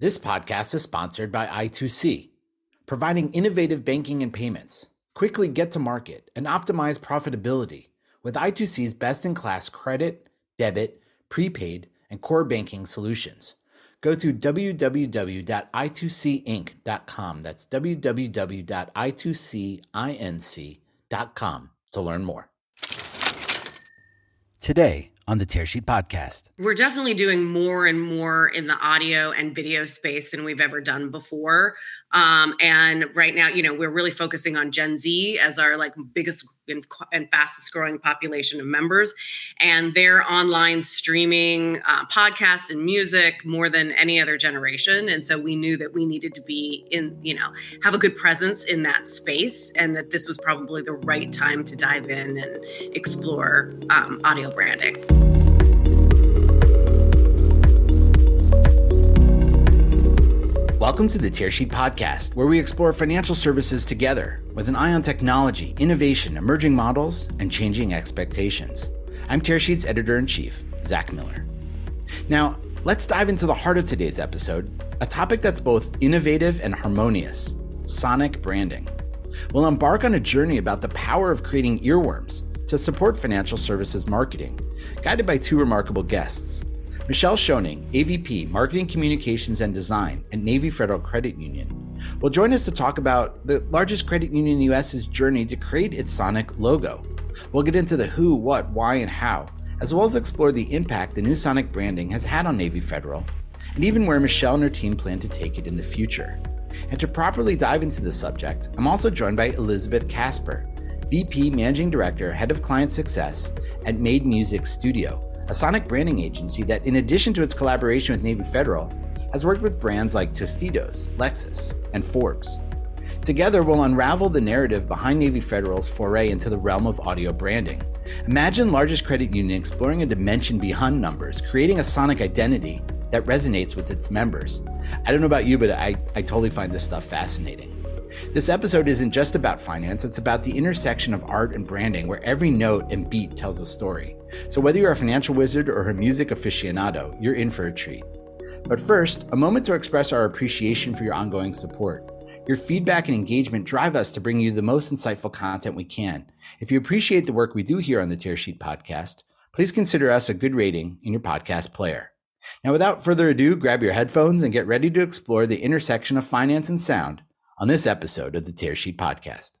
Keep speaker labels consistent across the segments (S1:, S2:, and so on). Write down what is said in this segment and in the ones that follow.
S1: This podcast is sponsored by I2C, providing innovative banking and payments. Quickly get to market and optimize profitability with I2C's best in class credit, debit, prepaid, and core banking solutions. Go to www.i2cinc.com. That's www.i2cinc.com to learn more. Today, on the Tearsheet podcast.
S2: We're definitely doing more and more in the audio and video space than we've ever done before. Um, and right now, you know, we're really focusing on Gen Z as our like biggest and, and fastest growing population of members, and their online streaming, uh, podcasts, and music more than any other generation. And so we knew that we needed to be in, you know, have a good presence in that space, and that this was probably the right time to dive in and explore um, audio branding.
S1: Welcome to the Tearsheet Podcast, where we explore financial services together with an eye on technology, innovation, emerging models, and changing expectations. I'm Tearsheet's editor in chief, Zach Miller. Now, let's dive into the heart of today's episode a topic that's both innovative and harmonious sonic branding. We'll embark on a journey about the power of creating earworms to support financial services marketing, guided by two remarkable guests Michelle Schoening, AVP, Marketing Communications and Design at Navy Federal Credit Union, will join us to talk about the largest credit union in the US's journey to create its Sonic logo. We'll get into the who, what, why, and how, as well as explore the impact the new Sonic branding has had on Navy Federal, and even where Michelle and her team plan to take it in the future. And to properly dive into the subject, I'm also joined by Elizabeth Kasper, VP Managing Director, Head of Client Success at Made Music Studio, a sonic branding agency that, in addition to its collaboration with Navy Federal, has worked with brands like Tostitos, Lexus, and Forbes. Together, we'll unravel the narrative behind Navy Federal's foray into the realm of audio branding. Imagine largest credit union exploring a dimension beyond numbers, creating a sonic identity that resonates with its members. I don't know about you, but I, I totally find this stuff fascinating. This episode isn't just about finance, it's about the intersection of art and branding, where every note and beat tells a story. So, whether you're a financial wizard or a music aficionado, you're in for a treat. But first, a moment to express our appreciation for your ongoing support. Your feedback and engagement drive us to bring you the most insightful content we can. If you appreciate the work we do here on the Tearsheet podcast, please consider us a good rating in your podcast player. Now, without further ado, grab your headphones and get ready to explore the intersection of finance and sound on this episode of the Tearsheet podcast.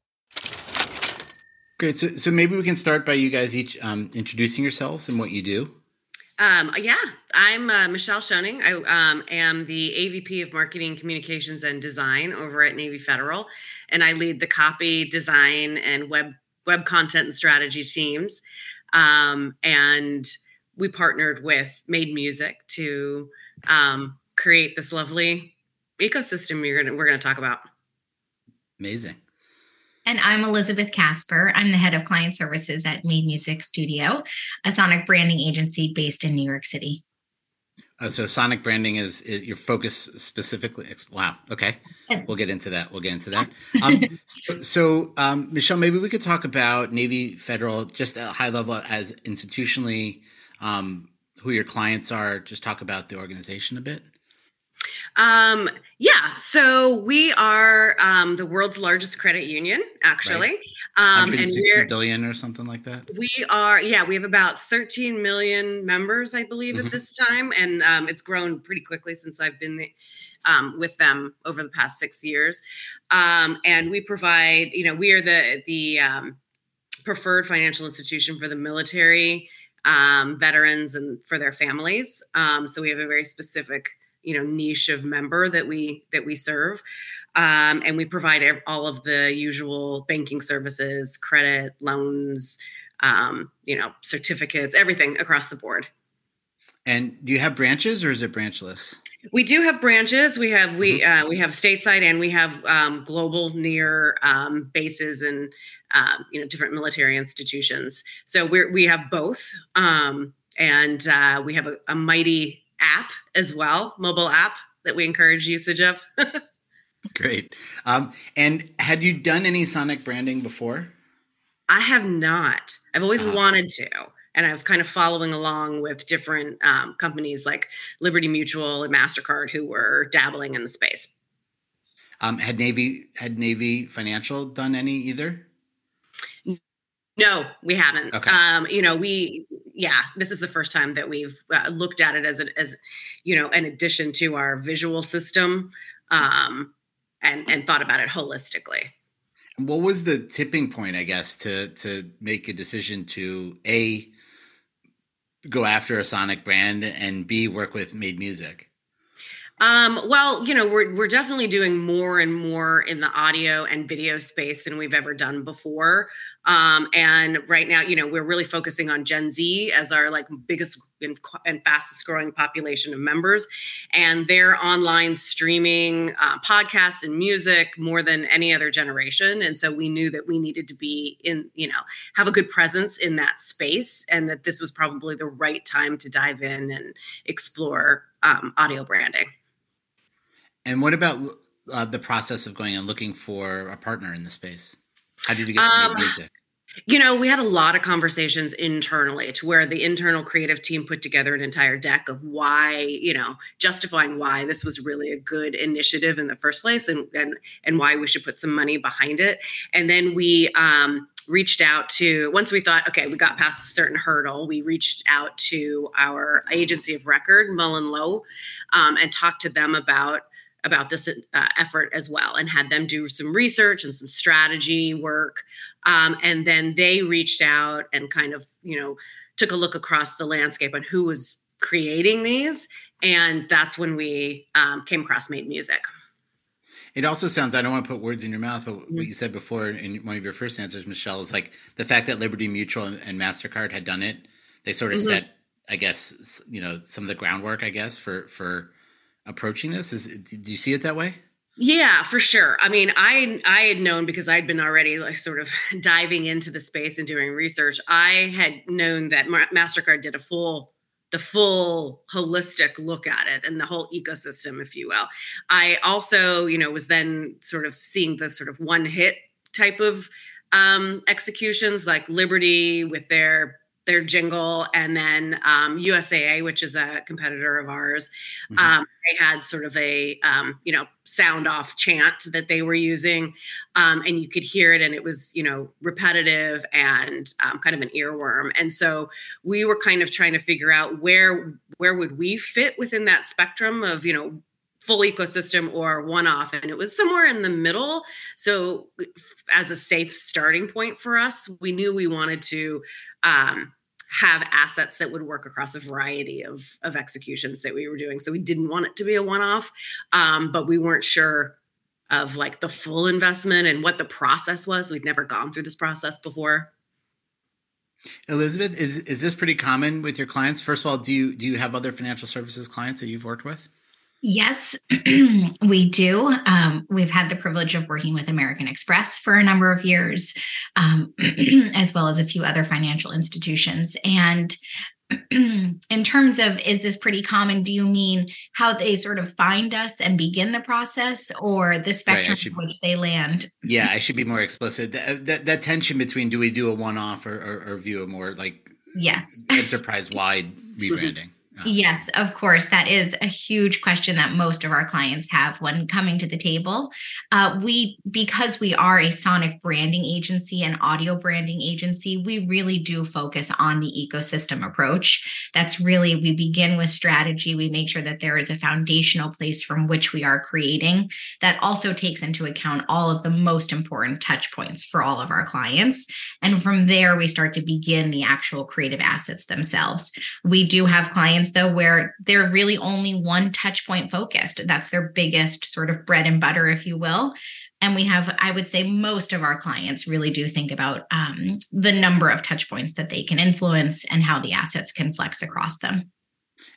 S1: Great. So, so maybe we can start by you guys each um, introducing yourselves and what you do.
S2: Um, yeah, I'm uh, Michelle Schoening. I um, am the AVP of Marketing, Communications, and Design over at Navy Federal, and I lead the copy, design, and web web content and strategy teams. Um, and we partnered with Made Music to um, create this lovely ecosystem we're gonna we're gonna talk about.
S1: Amazing.
S3: And I'm Elizabeth Kasper. I'm the head of client services at Made Music Studio, a sonic branding agency based in New York City.
S1: Uh, so sonic branding is, is, your focus specifically. Wow. Okay, we'll get into that. We'll get into that. Um, so, so um, Michelle, maybe we could talk about Navy Federal just at a high level as institutionally, um, who your clients are. Just talk about the organization a bit.
S2: Um, yeah, so we are um, the world's largest credit union, actually. Right.
S1: Um, 160 billion or something like that.
S2: We are, yeah, we have about 13 million members, I believe, mm-hmm. at this time, and um, it's grown pretty quickly since I've been um, with them over the past six years. Um, and we provide, you know, we are the the um, preferred financial institution for the military, um, veterans, and for their families. Um, so we have a very specific you know niche of member that we that we serve. Um, and we provide all of the usual banking services credit loans um, you know certificates everything across the board.
S1: And do you have branches or is it branchless?
S2: We do have branches. We have we mm-hmm. uh, we have stateside and we have um, global near um, bases and um, you know different military institutions. So we we have both um, and uh, we have a, a mighty app as well, mobile app that we encourage usage of.
S1: Great. Um, and had you done any Sonic branding before?
S2: I have not. I've always uh wanted to. and I was kind of following along with different um, companies like Liberty Mutual and Mastercard who were dabbling in the space.
S1: Um, had Navy had Navy Financial done any either?
S2: No, we haven't.
S1: Okay.
S2: Um, you know, we yeah, this is the first time that we've uh, looked at it as an as you know an addition to our visual system, um, and and thought about it holistically.
S1: What was the tipping point, I guess, to to make a decision to a go after a Sonic brand and b work with Made Music?
S2: Um, well, you know, we're we're definitely doing more and more in the audio and video space than we've ever done before. Um, and right now, you know, we're really focusing on Gen Z as our like biggest and, and fastest growing population of members, and their online streaming, uh, podcasts, and music more than any other generation. And so we knew that we needed to be in, you know, have a good presence in that space, and that this was probably the right time to dive in and explore um, audio branding.
S1: And what about uh, the process of going and looking for a partner in the space? How did you get to um, Made Music?
S2: You know, we had a lot of conversations internally to where the internal creative team put together an entire deck of why, you know, justifying why this was really a good initiative in the first place and and and why we should put some money behind it. And then we um reached out to once we thought okay we got past a certain hurdle we reached out to our agency of record MullenLowe um, and talked to them about about this uh, effort as well and had them do some research and some strategy work um, and then they reached out and kind of you know took a look across the landscape on who was creating these and that's when we um, came across made music
S1: it also sounds i don't want to put words in your mouth but mm-hmm. what you said before in one of your first answers michelle is like the fact that liberty mutual and mastercard had done it they sort of mm-hmm. set i guess you know some of the groundwork i guess for for approaching this? Is do you see it that way?
S2: Yeah, for sure. I mean, I I had known because I'd been already like sort of diving into the space and doing research. I had known that Mastercard did a full the full holistic look at it and the whole ecosystem if you will. I also, you know, was then sort of seeing the sort of one hit type of um executions like Liberty with their their jingle, and then um, USAA, which is a competitor of ours, mm-hmm. um, they had sort of a um, you know sound off chant that they were using, um, and you could hear it, and it was you know repetitive and um, kind of an earworm. And so we were kind of trying to figure out where where would we fit within that spectrum of you know full ecosystem or one off and it was somewhere in the middle so as a safe starting point for us we knew we wanted to um, have assets that would work across a variety of, of executions that we were doing. So we didn't want it to be a one off, um, but we weren't sure of like the full investment and what the process was. We'd never gone through this process before.
S1: Elizabeth, is is this pretty common with your clients? First of all, do you do you have other financial services clients that you've worked with?
S3: Yes, we do. Um, we've had the privilege of working with American Express for a number of years, um, as well as a few other financial institutions. And in terms of is this pretty common? Do you mean how they sort of find us and begin the process or the spectrum right, should, which they land?
S1: Yeah i should be more explicit. That, that, that tension between do we do a one-off or, or, or view a more like
S3: yes.
S1: enterprise wide rebranding
S3: Yes, of course. That is a huge question that most of our clients have when coming to the table. Uh, we, because we are a sonic branding agency and audio branding agency, we really do focus on the ecosystem approach. That's really, we begin with strategy. We make sure that there is a foundational place from which we are creating that also takes into account all of the most important touch points for all of our clients. And from there, we start to begin the actual creative assets themselves. We do have clients though where they're really only one touch point focused. That's their biggest sort of bread and butter, if you will. And we have, I would say, most of our clients really do think about um, the number of touch points that they can influence and how the assets can flex across them.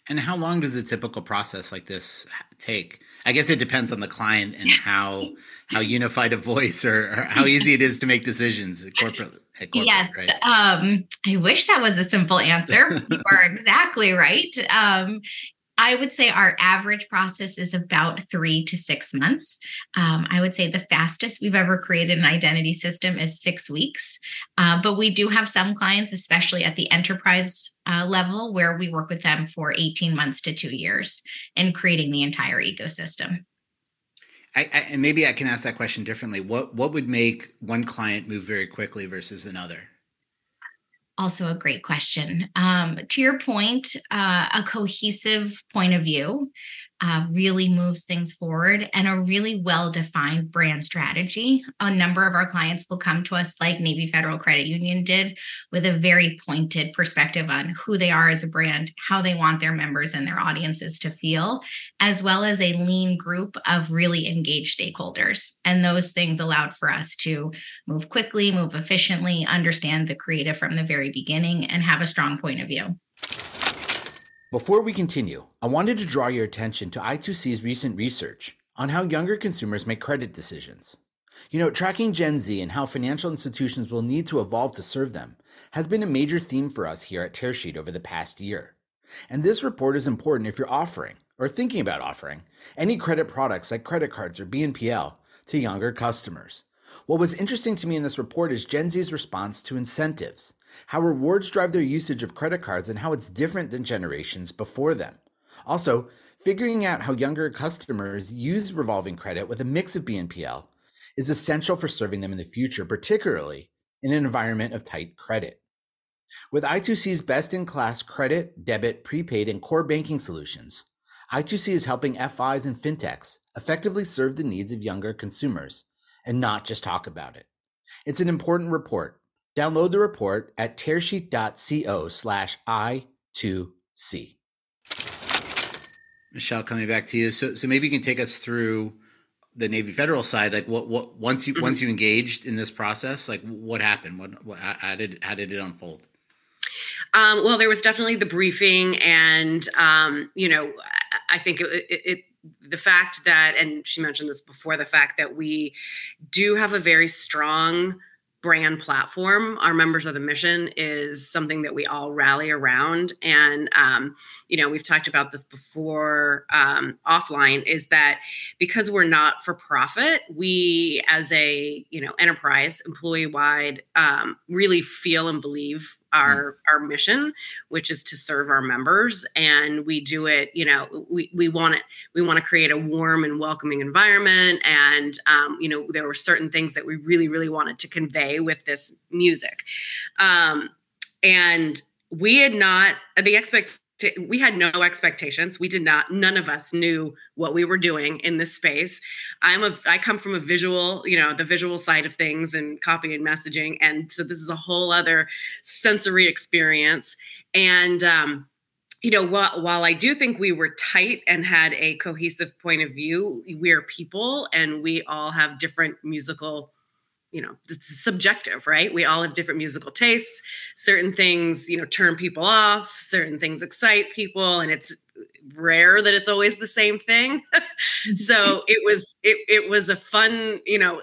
S1: And how long does a typical process like this take? I guess it depends on the client and how how unified a voice or, or how easy it is to make decisions corporate
S3: yes. Right? Um, I wish that was a simple answer. you are exactly right. Um, I would say our average process is about three to six months. Um, I would say the fastest we've ever created an identity system is six weeks. Uh, but we do have some clients, especially at the enterprise uh, level, where we work with them for 18 months to two years in creating the entire ecosystem.
S1: I, I, and maybe I can ask that question differently. What what would make one client move very quickly versus another?
S3: Also a great question. Um, to your point, uh, a cohesive point of view uh, really moves things forward and a really well defined brand strategy. A number of our clients will come to us, like Navy Federal Credit Union did, with a very pointed perspective on who they are as a brand, how they want their members and their audiences to feel, as well as a lean group of really engaged stakeholders. And those things allowed for us to move quickly, move efficiently, understand the creative from the very beginning, and have a strong point of view.
S1: Before we continue, I wanted to draw your attention to I2C's recent research on how younger consumers make credit decisions. You know, tracking Gen Z and how financial institutions will need to evolve to serve them has been a major theme for us here at Tearsheet over the past year. And this report is important if you're offering, or thinking about offering, any credit products like credit cards or BNPL to younger customers. What was interesting to me in this report is Gen Z's response to incentives how rewards drive their usage of credit cards, and how it's different than generations before them. Also, figuring out how younger customers use revolving credit with a mix of BNPL is essential for serving them in the future, particularly in an environment of tight credit. With I2C's best in class credit, debit, prepaid, and core banking solutions, I2C is helping FIs and fintechs effectively serve the needs of younger consumers and not just talk about it. It's an important report Download the report at tearsheet.co slash I2C. Michelle, coming back to you. So, so maybe you can take us through the Navy Federal side. Like, what, what once you mm-hmm. once you engaged in this process, like, what happened? What, what how did how did it unfold?
S2: Um, well, there was definitely the briefing, and um, you know, I think it, it, it the fact that, and she mentioned this before, the fact that we do have a very strong brand platform our members of the mission is something that we all rally around and um, you know we've talked about this before um, offline is that because we're not for profit we as a you know enterprise employee wide um, really feel and believe. Our our mission which is to serve our members and we do it you know we we want it we want to create a warm and welcoming environment and um, you know there were certain things that we really really wanted to convey with this music. Um, and we had not the expect to, we had no expectations. We did not none of us knew what we were doing in this space. I'm a i come from a visual you know the visual side of things and copy and messaging. And so this is a whole other sensory experience. And um you know, while, while I do think we were tight and had a cohesive point of view, we are people and we all have different musical you know it's subjective right? We all have different musical tastes. Certain things you know turn people off. Certain things excite people and it's rare that it's always the same thing. So it was it, it was a fun you know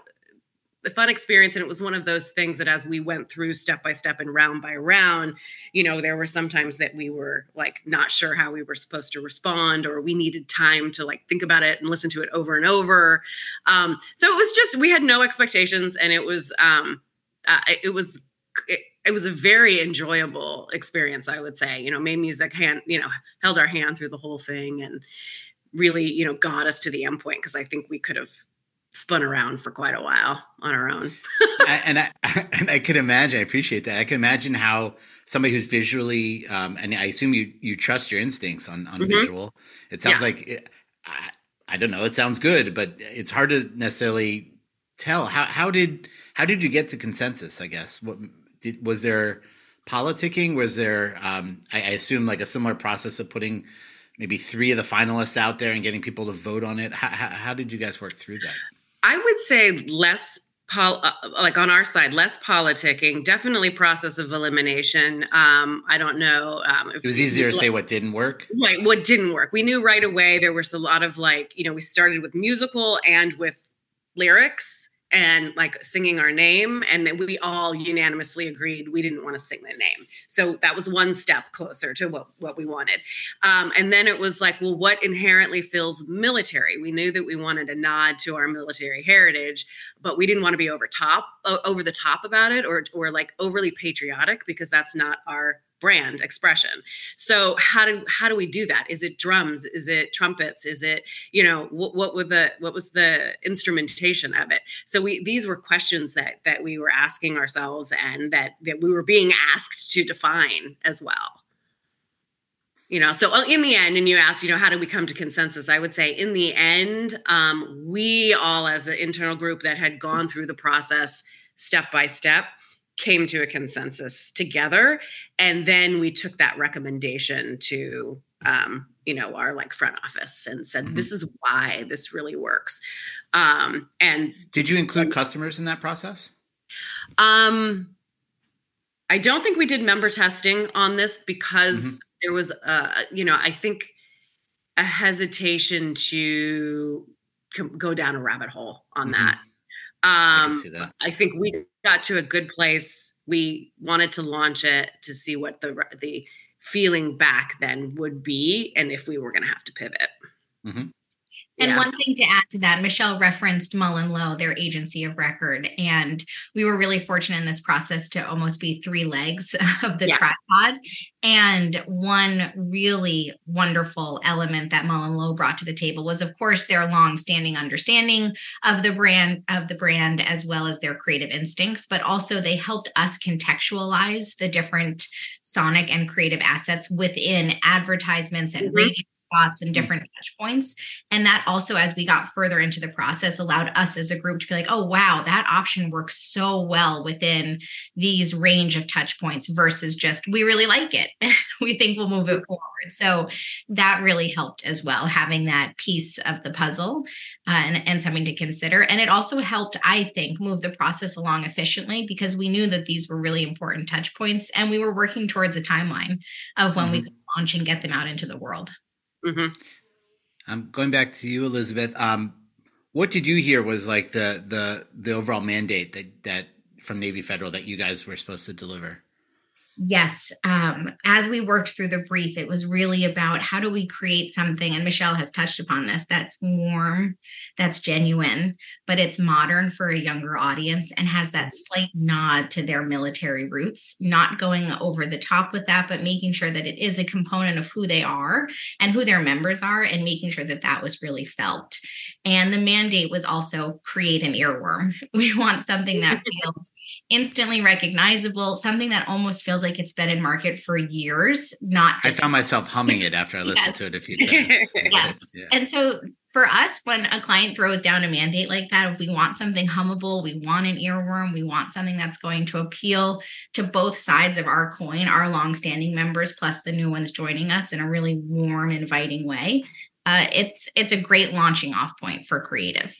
S2: the fun experience and it was one of those things that as we went through step by step and round by round you know there were sometimes that we were like not sure how we were supposed to respond or we needed time to like think about it and listen to it over and over. Um, so it was just we had no expectations and it was um, uh, it was it, it was a very enjoyable experience i would say. You know made music hand you know held our hand through the whole thing and really you know got us to the end point because i think we could have spun around for quite a while on our own.
S1: I, and I and I can imagine. I appreciate that. I can imagine how somebody who's visually, um, and I assume you you trust your instincts on on mm-hmm. visual. It sounds yeah. like it, I, I don't know. It sounds good, but it's hard to necessarily tell. How how did how did you get to consensus? I guess what did, was there politicking? Was there? Um, I, I assume like a similar process of putting maybe three of the finalists out there and getting people to vote on it. How, how, how did you guys work through that?
S2: I would say less Pol- uh, like on our side, less politicking, definitely process of elimination. Um, I don't know. Um,
S1: it was easier to say what didn't work.
S2: Right, what didn't work. We knew right away there was a lot of like, you know, we started with musical and with lyrics and like singing our name and then we all unanimously agreed we didn't want to sing the name. So that was one step closer to what, what we wanted. Um, and then it was like well what inherently feels military? We knew that we wanted a nod to our military heritage but we didn't want to be over top over the top about it or or like overly patriotic because that's not our brand expression. So how do how do we do that? Is it drums? Is it trumpets? Is it you know what, what were the what was the instrumentation of it? So we these were questions that that we were asking ourselves and that that we were being asked to define as well. You know so in the end and you asked you know how do we come to consensus? I would say in the end um, we all as the internal group that had gone through the process step by step came to a consensus together and then we took that recommendation to um, you know our like front office and said mm-hmm. this is why this really works um, and
S1: did you include customers in that process
S2: um i don't think we did member testing on this because mm-hmm. there was uh you know i think a hesitation to go down a rabbit hole on mm-hmm. that um, I, I, think we got to a good place. We wanted to launch it to see what the the feeling back then would be, and if we were going to have to pivot. Mm-hmm.
S3: And yeah. one thing to add to that, Michelle referenced MullenLowe, their agency of record. And we were really fortunate in this process to almost be three legs of the yeah. tripod. And one really wonderful element that MullenLowe brought to the table was, of course, their long-standing understanding of the brand of the brand as well as their creative instincts, but also they helped us contextualize the different sonic and creative assets within advertisements and mm-hmm. radio spots and different touch points. And that also, as we got further into the process, allowed us as a group to be like, oh, wow, that option works so well within these range of touch points versus just, we really like it. we think we'll move it forward. So that really helped as well, having that piece of the puzzle uh, and, and something to consider. And it also helped, I think, move the process along efficiently because we knew that these were really important touch points and we were working towards a timeline of when mm-hmm. we could launch and get them out into the world.
S1: Mm-hmm. Um, going back to you, Elizabeth. Um, what did you hear was like the the the overall mandate that that from Navy Federal that you guys were supposed to deliver?
S3: Yes. Um, as we worked through the brief, it was really about how do we create something, and Michelle has touched upon this, that's warm, that's genuine, but it's modern for a younger audience and has that slight nod to their military roots, not going over the top with that, but making sure that it is a component of who they are and who their members are, and making sure that that was really felt. And the mandate was also create an earworm. We want something that feels instantly recognizable, something that almost feels like like it's been in market for years. Not
S1: I found myself humming it after I listened yes. to it a few times.
S3: yes. Yeah. And so for us, when a client throws down a mandate like that, if we want something hummable, we want an earworm, we want something that's going to appeal to both sides of our coin, our longstanding members plus the new ones joining us in a really warm, inviting way. Uh, it's it's a great launching off point for creative.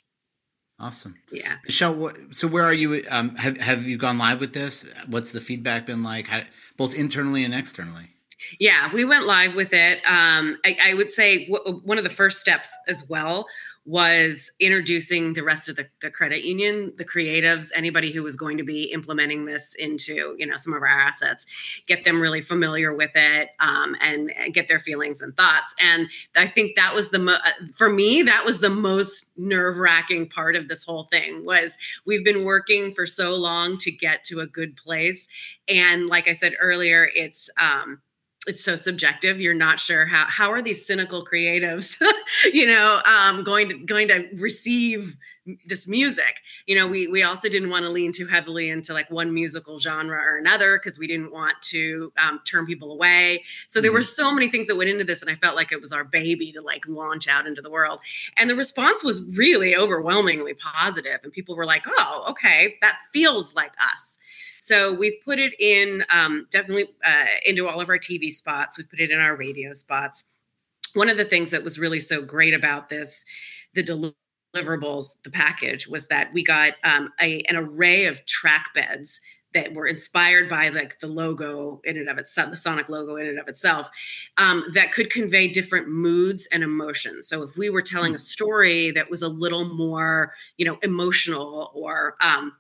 S1: Awesome.
S2: Yeah.
S1: Michelle, what, so where are you? Um, have, have you gone live with this? What's the feedback been like, How, both internally and externally?
S2: Yeah, we went live with it. Um, I, I, would say w- one of the first steps as well was introducing the rest of the, the, credit union, the creatives, anybody who was going to be implementing this into you know some of our assets, get them really familiar with it um, and, and, get their feelings and thoughts. And I think that was the mo- uh, for me that was the most nerve wracking part of this whole thing was we've been working for so long to get to a good place, and like I said earlier, it's um, it's so subjective. You're not sure how how are these cynical creatives you know um, going to going to receive this music? You know we we also didn't want to lean too heavily into like one musical genre or another because we didn't want to um, turn people away. So there mm-hmm. were so many things that went into this and i felt like it was our baby to like launch out into the world. And the response was really overwhelmingly positive and people were like oh okay that feels like us so we've put it in um, definitely uh, into all of our TV spots. We've put it in our radio spots. One of the things that was really so great about this, the deliverables, the package, was that we got um, a, an array of track beds that were inspired by like the logo in and of itself, the Sonic logo in and of itself, um, that could convey different moods and emotions. So if we were telling a story that was a little more, you know, emotional or um,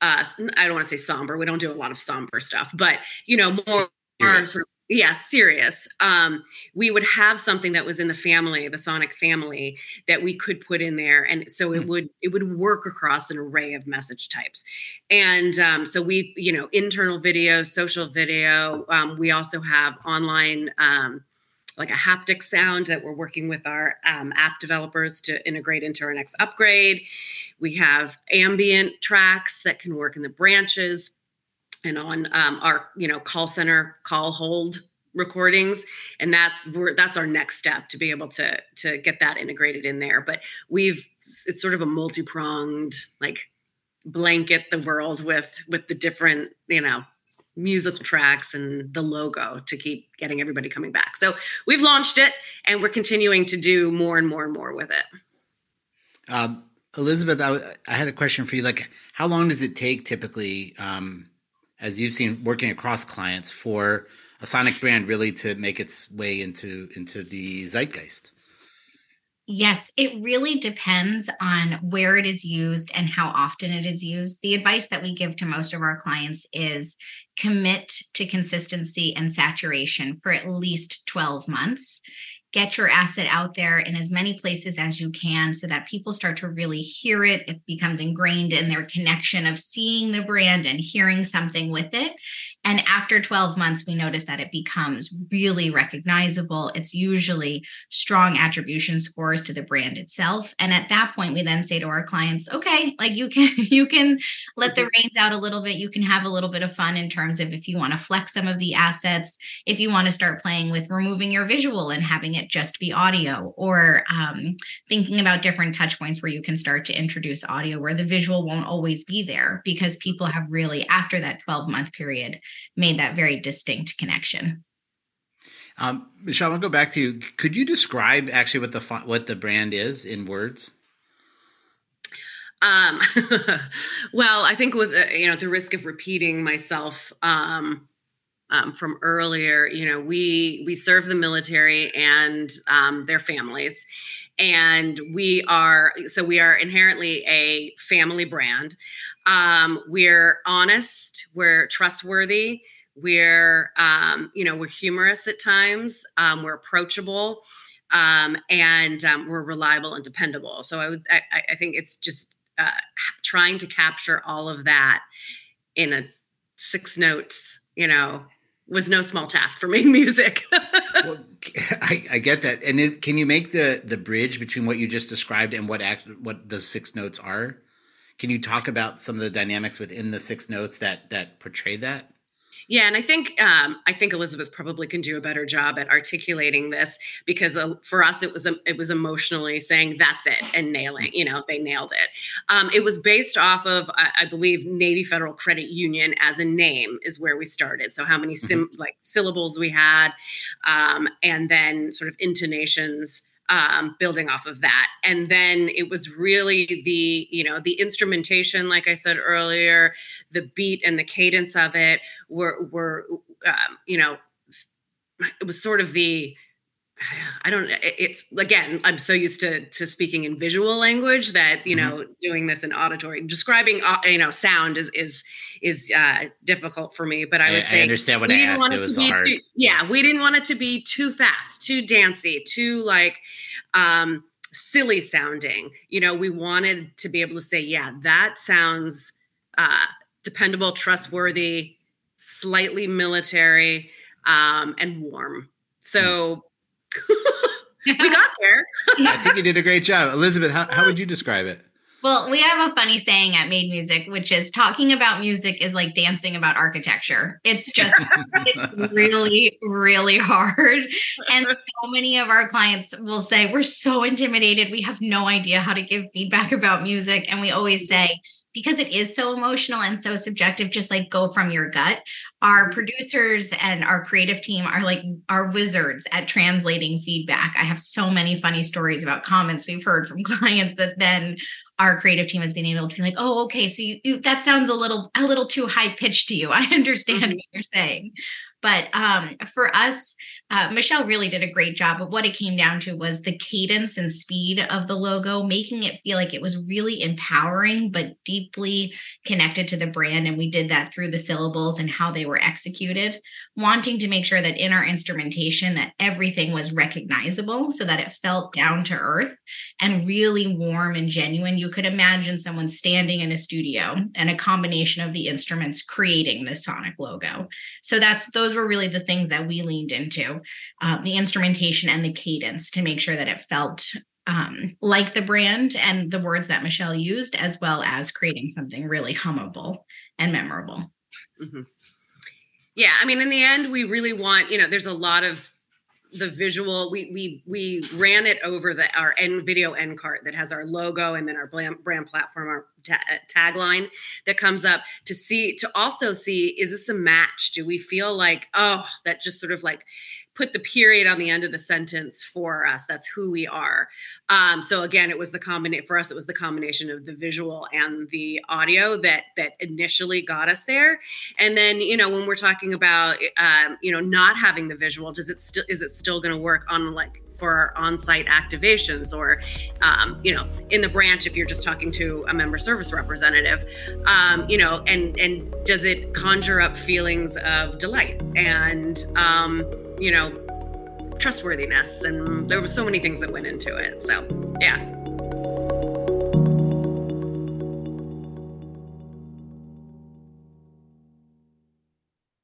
S2: uh, I don't want to say somber. We don't do a lot of somber stuff, but you know, more, more yeah serious um, we would have something that was in the family the sonic family that we could put in there and so it hmm. would it would work across an array of message types and um, so we you know internal video social video um, we also have online um, like a haptic sound that we're working with our um, app developers to integrate into our next upgrade. We have ambient tracks that can work in the branches and on um, our you know call center call hold recordings. And that's that's our next step to be able to to get that integrated in there. But we've it's sort of a multi-pronged like blanket the world with with the different you know musical tracks and the logo to keep getting everybody coming back. So we've launched it and we're continuing to do more and more and more with it.
S1: Um, elizabeth I, I had a question for you. Like how long does it take typically um, as you've seen working across clients for a sonic brand really to make its way into into the zeitgeist
S3: Yes, it really depends on where it is used and how often it is used. The advice that we give to most of our clients is commit to consistency and saturation for at least 12 months get your asset out there in as many places as you can so that people start to really hear it. It becomes ingrained in their connection of seeing the brand and hearing something with it. And after 12 months, we notice that it becomes really recognizable. It's usually strong attribution scores to the brand itself. And at that point, we then say to our clients, okay, like you can, you can let the mm-hmm. reins out a little bit. You can have a little bit of fun in terms of if you want to flex some of the assets, if you want to start playing with removing your visual and having it it just be audio or um, thinking about different touch points where you can start to introduce audio where the visual won't always be there because people have really after that 12 month period made that very distinct connection
S1: um, Michelle, I'll go back to you. Could you describe actually what the what the brand is in words?
S2: Um, well, I think with uh, you know the risk of repeating myself, um, um, from earlier you know we we serve the military and um, their families. And we are so we are inherently a family brand. Um, we're honest we're trustworthy we're um, you know we're humorous at times um, we're approachable um, and we're reliable and dependable. So i would i, I think it's just uh, trying to capture all of that in a six notes you know was no small task for making music. well,
S1: I, I, get that. And is, can you make the the bridge between what you just described and what act, what the six notes are? Can you talk about some of the dynamics within the six notes that that portray that?
S2: Yeah, and I think um, I think Elizabeth probably can do a better job at articulating this because uh, for us it was um, it was emotionally saying that's it and nailing. You know, they nailed it. Um, it was based off of I, I, believe Navy Federal Credit Union as a name is where we started. So how many sim- mm-hmm. like syllables we had, um, and then sort of intonations um, building off of that. And then it was really the, you know, the instrumentation, like I said earlier, the beat and the cadence of it were, were, um, you know, it was sort of the, I don't it's again I'm so used to to speaking in visual language that you mm-hmm. know doing this in auditory describing uh, you know sound is is is uh difficult for me but I would I, say
S1: I understand what I asked want it, it to be hard.
S2: Too, yeah we didn't want it to be too fast too dancey too like um silly sounding you know we wanted to be able to say yeah that sounds uh dependable trustworthy slightly military um and warm so we got there.
S1: I think you did a great job. Elizabeth, how, how would you describe it?
S3: Well, we have a funny saying at Made Music, which is talking about music is like dancing about architecture. It's just, it's really, really hard. And so many of our clients will say, We're so intimidated. We have no idea how to give feedback about music. And we always say, because it is so emotional and so subjective, just like go from your gut. Our mm-hmm. producers and our creative team are like our wizards at translating feedback. I have so many funny stories about comments we've heard from clients that then our creative team has been able to be like, oh, okay, so you, you that sounds a little a little too high pitched to you. I understand mm-hmm. what you're saying. But um, for us, uh, Michelle really did a great job. But what it came down to was the cadence and speed of the logo, making it feel like it was really empowering, but deeply connected to the brand. And we did that through the syllables and how they were executed, wanting to make sure that in our instrumentation that everything was recognizable so that it felt down to earth and really warm and genuine. You could imagine someone standing in a studio and a combination of the instruments creating the Sonic logo. So that's those were really the things that we leaned into um, the instrumentation and the cadence to make sure that it felt um, like the brand and the words that Michelle used, as well as creating something really hummable and memorable. Mm-hmm.
S2: Yeah, I mean, in the end, we really want, you know, there's a lot of the visual we we we ran it over the our end video end cart that has our logo and then our brand, platform our ta- tagline that comes up to see to also see is this a match do we feel like oh that just sort of like put the period on the end of the sentence for us. That's who we are. Um, so again, it was the combination for us. It was the combination of the visual and the audio that that initially got us there. And then you know when we're talking about um, you know not having the visual, does it still is it still going to work on like for our on-site activations or um, you know in the branch if you're just talking to a member service representative um, you know and and does it conjure up feelings of delight and um, you know, trustworthiness. And there were so many things that went into it. So, yeah.